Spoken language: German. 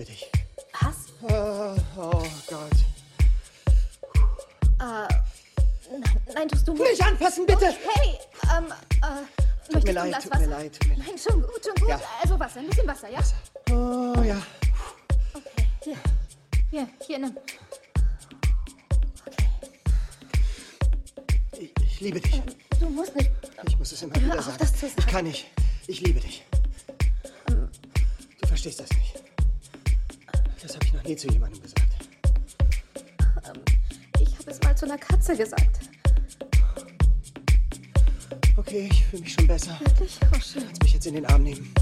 Liebe dich. Was? Oh, oh Gott. Äh, nein, nein, tust du nicht. anfassen, bitte. Hey, ähm, äh, tut mir leid, tut mir leid, tut mir leid. Nein, schon gut, schon gut. Ja. Also Wasser, ein bisschen Wasser, ja? Wasser. Oh, ja. Okay, hier. Hier, hier, nimm. Okay. Ich, ich liebe dich. Du musst nicht. Ich muss es immer wieder Hör sagen. das zu sagen. Ich kann nicht. Ich liebe dich. Du verstehst das nicht. Nie zu jemandem gesagt. Ähm, ich habe es mal zu einer Katze gesagt. Okay, ich fühle mich schon besser. Wirklich? Oh, schön. Kannst mich jetzt in den Arm nehmen.